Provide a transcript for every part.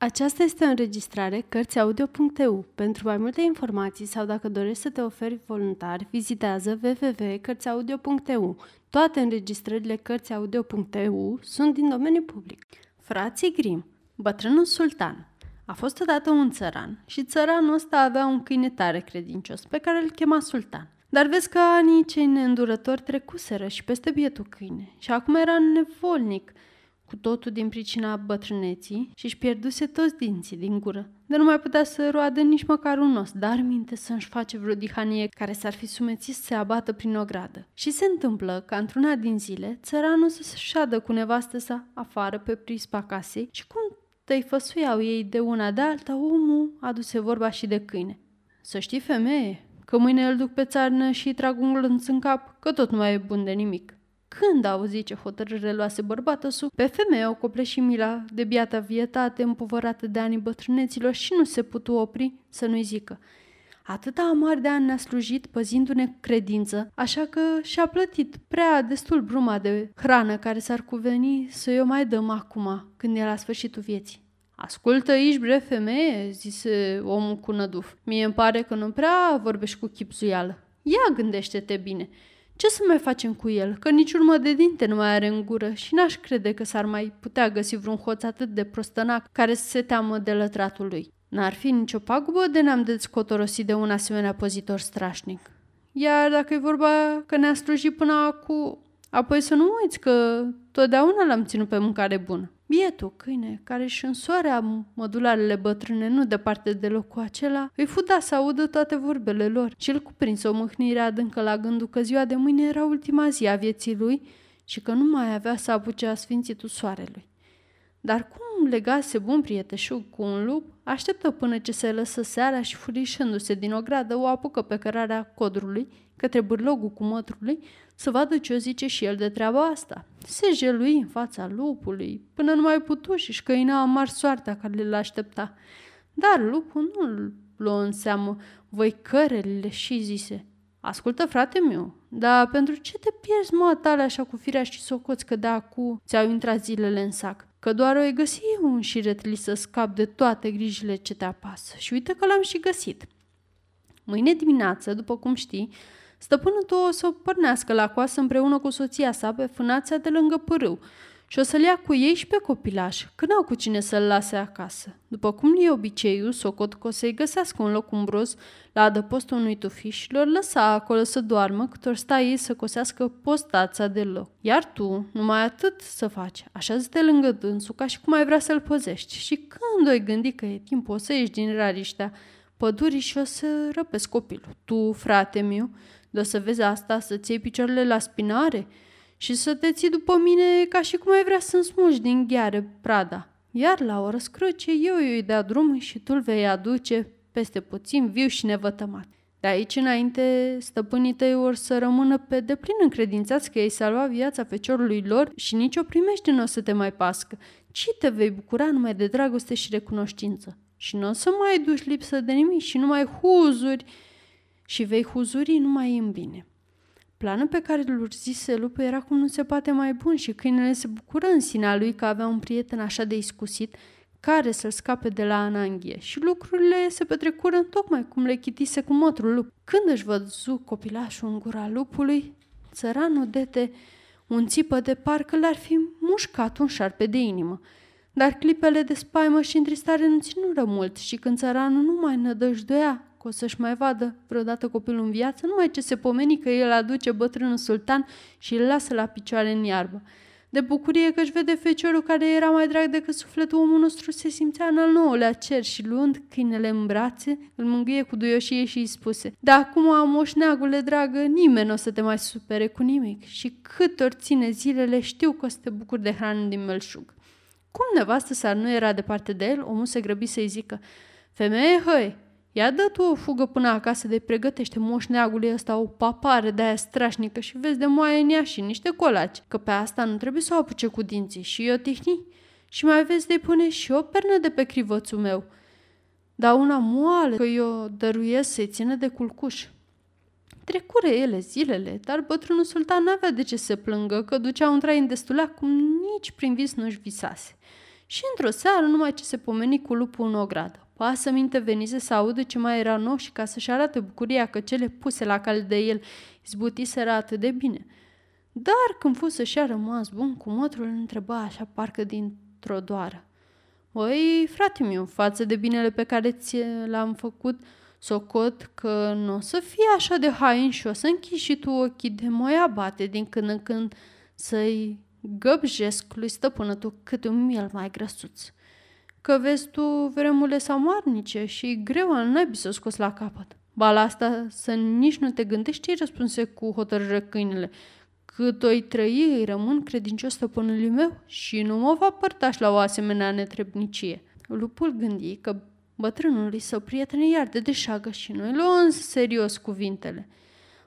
Aceasta este o înregistrare Cărțiaudio.eu. Pentru mai multe informații sau dacă dorești să te oferi voluntar, vizitează www.cărțiaudio.eu. Toate înregistrările Cărțiaudio.eu sunt din domeniu public. Frații Grim, bătrânul sultan. A fost odată un țăran și țăranul ăsta avea un câine tare credincios pe care îl chema sultan. Dar vezi că anii cei neîndurători trecuseră și peste bietul câine și acum era nevolnic – cu totul din pricina bătrâneții și își pierduse toți dinții din gură. De nu mai putea să roadă nici măcar un os, dar minte să-și face vreo dihanie care s-ar fi sumețit să se abată prin o gradă. Și se întâmplă ca într-una din zile, țăranul să se șadă cu nevastă sa afară pe prispa casei și cum tăi făsuiau ei de una de alta, omul aduse vorba și de câine. Să știi, femeie, că mâine îl duc pe țarnă și trag un glânț în cap, că tot nu mai e bun de nimic. Când a auzit ce hotărâre luase bărbatul su, pe femeie o cople și mila de biata vietate împovărată de anii bătrâneților și nu se putu opri să nu-i zică. Atâta amar de ani ne-a slujit păzindu-ne credință, așa că și-a plătit prea destul bruma de hrană care s-ar cuveni să-i o mai dăm acum, când e la sfârșitul vieții. Ascultă aici, bre femeie, zise omul cu năduf. Mie îmi pare că nu prea vorbești cu chipzuială. Ia gândește-te bine. Ce să mai facem cu el? Că nici urmă de dinte nu mai are în gură și n-aș crede că s-ar mai putea găsi vreun hoț atât de prostănac care să se teamă de lătratul lui. N-ar fi nicio pagubă de ne-am descotorosit de un asemenea pozitor strașnic. Iar dacă e vorba că ne-a slujit până acum, apoi să nu uiți că totdeauna l-am ținut pe mâncare bună. Bietul câine, care își însoarea mădularele bătrâne nu departe de locul acela, îi fuda să audă toate vorbele lor și îl cuprinse o mâhnire adâncă la gândul că ziua de mâine era ultima zi a vieții lui și că nu mai avea să apuce a sfințitul soarelui. Dar cum legase bun prieteșug cu un lup, așteptă până ce se lăsă seara și furișându-se din o gradă o apucă pe cărarea codrului către bârlogul cu mătrului să vadă ce o zice și el de treaba asta. Se jelui în fața lupului, până nu mai putu și își căina amar soarta care le aștepta. Dar lupul nu îl luă în seamă voi cărelile și zise, Ascultă, frate meu, dar pentru ce te pierzi, mă, tale așa cu firea și socoți că de acu ți-au intrat zilele în sac? Că doar o e găsi un șiretli să scap de toate grijile ce te apasă. Și uite că l-am și găsit. Mâine dimineață, după cum știi, Stăpânul tău o să o pornească la coasă împreună cu soția sa pe fânația de lângă pârâu și o să-l ia cu ei și pe copilaș, că n-au cu cine să-l lase acasă. După cum e obiceiul, socot că o să-i găsească un loc umbros la adăpostul unui tufiș și lor lăsa acolo să doarmă cât ori sta ei să cosească postața de loc. Iar tu, numai atât să faci, așa te lângă dânsul ca și cum ai vrea să-l păzești. Și când o gândi că e timp, o să ieși din rariștea pădurii și o să răpesc copilul. Tu, frate meu, de să vezi asta, să-ți iei picioarele la spinare și să te ții după mine ca și cum ai vrea să-mi smugi din gheare prada. Iar la o răscrăce eu îi dea drum și tu vei aduce peste puțin viu și nevătămat. De aici înainte, stăpânii tăi or să rămână pe deplin încredințați că ei salva viața feciorului lor și nici o primește nu o să te mai pască, ci te vei bucura numai de dragoste și recunoștință. Și nu o să mai duci lipsă de nimic și numai huzuri și vei huzuri numai în bine. Planul pe care îl urzise lupul era cum nu se poate mai bun și câinele se bucură în sinea lui că avea un prieten așa de iscusit care să-l scape de la ananghie și lucrurile se petrecură tocmai cum le chitise cu motrul lup. Când își văzu copilașul în gura lupului, țăranul dete un țipă de parcă l-ar fi mușcat un șarpe de inimă. Dar clipele de spaimă și întristare nu ținură mult și când țăranul nu mai nădăjduia că o să-și mai vadă vreodată copilul în viață, numai ce se pomeni că el aduce bătrânul sultan și îl lasă la picioare în iarbă. De bucurie că își vede feciorul care era mai drag decât sufletul omul nostru se simțea în al nouălea cer și luând câinele în brațe, îl mângâie cu duioșie și îi spuse Da acum, moșneagule dragă, nimeni nu o să te mai supere cu nimic și cât ori ține zilele știu că o să te bucuri de hrană din melșug. Cum nevastă sa nu era departe de el, omul se grăbi să-i zică Femeie, hăi, Ia dă tu o fugă până acasă de pregătește moșneagului ăsta o papare de aia strașnică și vezi de moaie în ea și niște colaci, că pe asta nu trebuie să o apuce cu dinții și eu tihni. Și mai vezi de pune și o pernă de pe crivățul meu. Dar una moale, că eu dăruiesc să-i țină de culcuș. Trecure ele zilele, dar bătrânul sultan n-avea de ce să plângă, că ducea un trai în destulea cum nici prin vis nu-și visase Și într-o seară, numai ce se pomeni cu lupul în ogradă. Pasă minte venise să audă ce mai era nou și ca să-și arate bucuria că cele puse la cale de el izbutiseră atât de bine. Dar când fu să-și a rămas bun, cu mătrul îl întreba așa parcă dintr-o doară. Măi, frate meu, față de binele pe care ți l-am făcut, socot că nu o să fie așa de hain și o să închizi și tu ochii de moia bate din când în când să-i găbjesc lui stăpână tu cât un miel mai grăsuț. Că vezi tu vremule samarnice și greu al naibii să scos la capăt. Ba la asta să nici nu te gândești, răspunse cu hotărâre câinele. Cât o-i trăi, îi rămân credincios stăpânului meu și nu mă va părtaș la o asemenea netrebnicie. Lupul gândi că bătrânului său prieten iar de deșagă și noi luăm în serios cuvintele.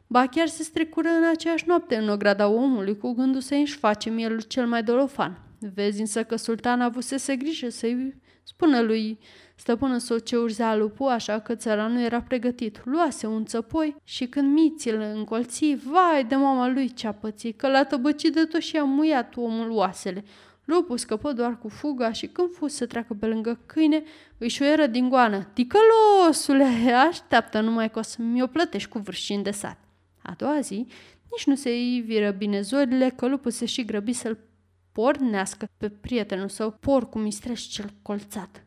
Ba chiar se strecură în aceeași noapte în ograda omului cu gândul să își face mielul cel mai dolofan. Vezi însă că sultan avusese grijă să-i spună lui stăpână său ce urzea lupul, așa că țăranul era pregătit. Luase un țăpoi și când miții îl încolți, vai de mama lui ce-a pățit, că l-a tăbăcit de tot și a muiat omul oasele. Lupul scăpă doar cu fuga și când fu să treacă pe lângă câine, îi șuieră din goană. Ticălosule, așteaptă numai că o să mi-o plătești cu vârșin de sat. A doua zi, nici nu se iviră bine zorile, că lupul se și grăbi să-l pornească pe prietenul său, porcul mistreș cel colțat,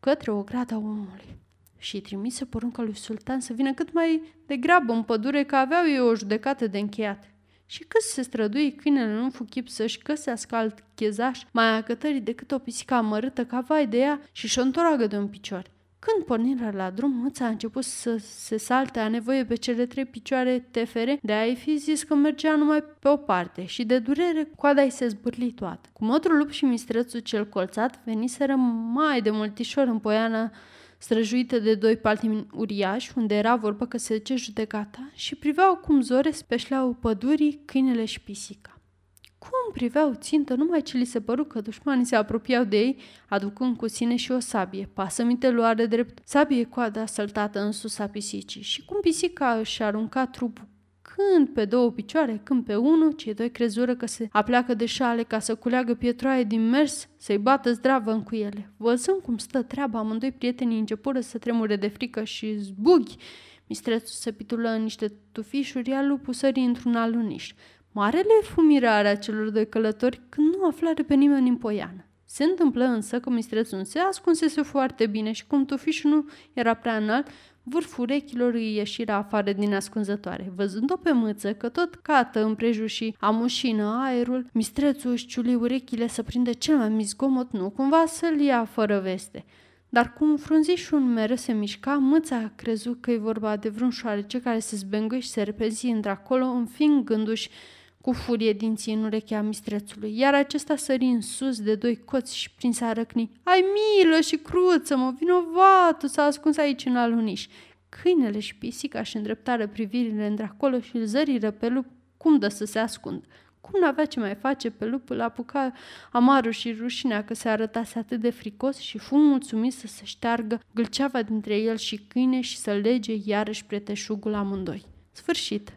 către o grada omului. Și trimise porunca lui sultan să vină cât mai degrabă în pădure, că aveau ei o judecată de încheiat. Și cât se strădui câinele nu fu chip să-și găsească alt chezaș mai acătării decât o pisică amărâtă ca vai de ea și și-o de un picior. Când pornirea la drum, mâța a început să se salte a nevoie pe cele trei picioare tefere, de a-i fi zis că mergea numai pe o parte și de durere coada i se zbârli toată. Cu motrul lup și mistrețul cel colțat veniseră mai de multișor în poiana străjuită de doi paltimi uriași, unde era vorba că se duce judecata, și priveau cum zore speșleau pădurii, câinele și pisica. Cum priveau țintă, numai ce li se păru că dușmanii se apropiau de ei, aducând cu sine și o sabie. Pasăminte luare drept sabie coada săltată în sus a pisicii și cum pisica își arunca trupul când pe două picioare, când pe unul, cei doi crezură că se apleacă de șale ca să culeagă pietroaie din mers, să-i bată zdravă în cuiele. Văzând cum stă treaba, amândoi prietenii începură să tremure de frică și zbughi. Mistrețul se pitulă în niște tufișuri, iar lupul sări într-un aluniș. Marele fu mirarea celor doi călători când nu aflară pe nimeni în poiană. Se întâmplă însă că mistrețul se ascunsese foarte bine și cum tufișul nu era prea înalt, vârful urechilor îi ieșirea afară din ascunzătoare. Văzând-o pe mâță că tot cată împrejur și amușină aerul, mistrețul își ciuli urechile să prinde cel mai mic zgomot, nu cumva să-l ia fără veste. Dar cum frunzișul mereu se mișca, mâța a crezut că e vorba de vreun șoarece care se zbengă și se repezi într-acolo, înfingându-și cu furie dinții în urechea mistrețului, iar acesta sări în sus de doi coți și prinse a răcni. Ai milă și cruță, mă, vinovatul s-a ascuns aici în aluniș. Câinele și pisica și îndreptară privirile într-acolo și îl zăriră pe lup cum dă să se ascund. Cum n-avea ce mai face pe lup, îl apuca amarul și rușinea că se arătase atât de fricos și fu mulțumit să se șteargă gâlceava dintre el și câine și să lege iarăși preteșugul amândoi. Sfârșit.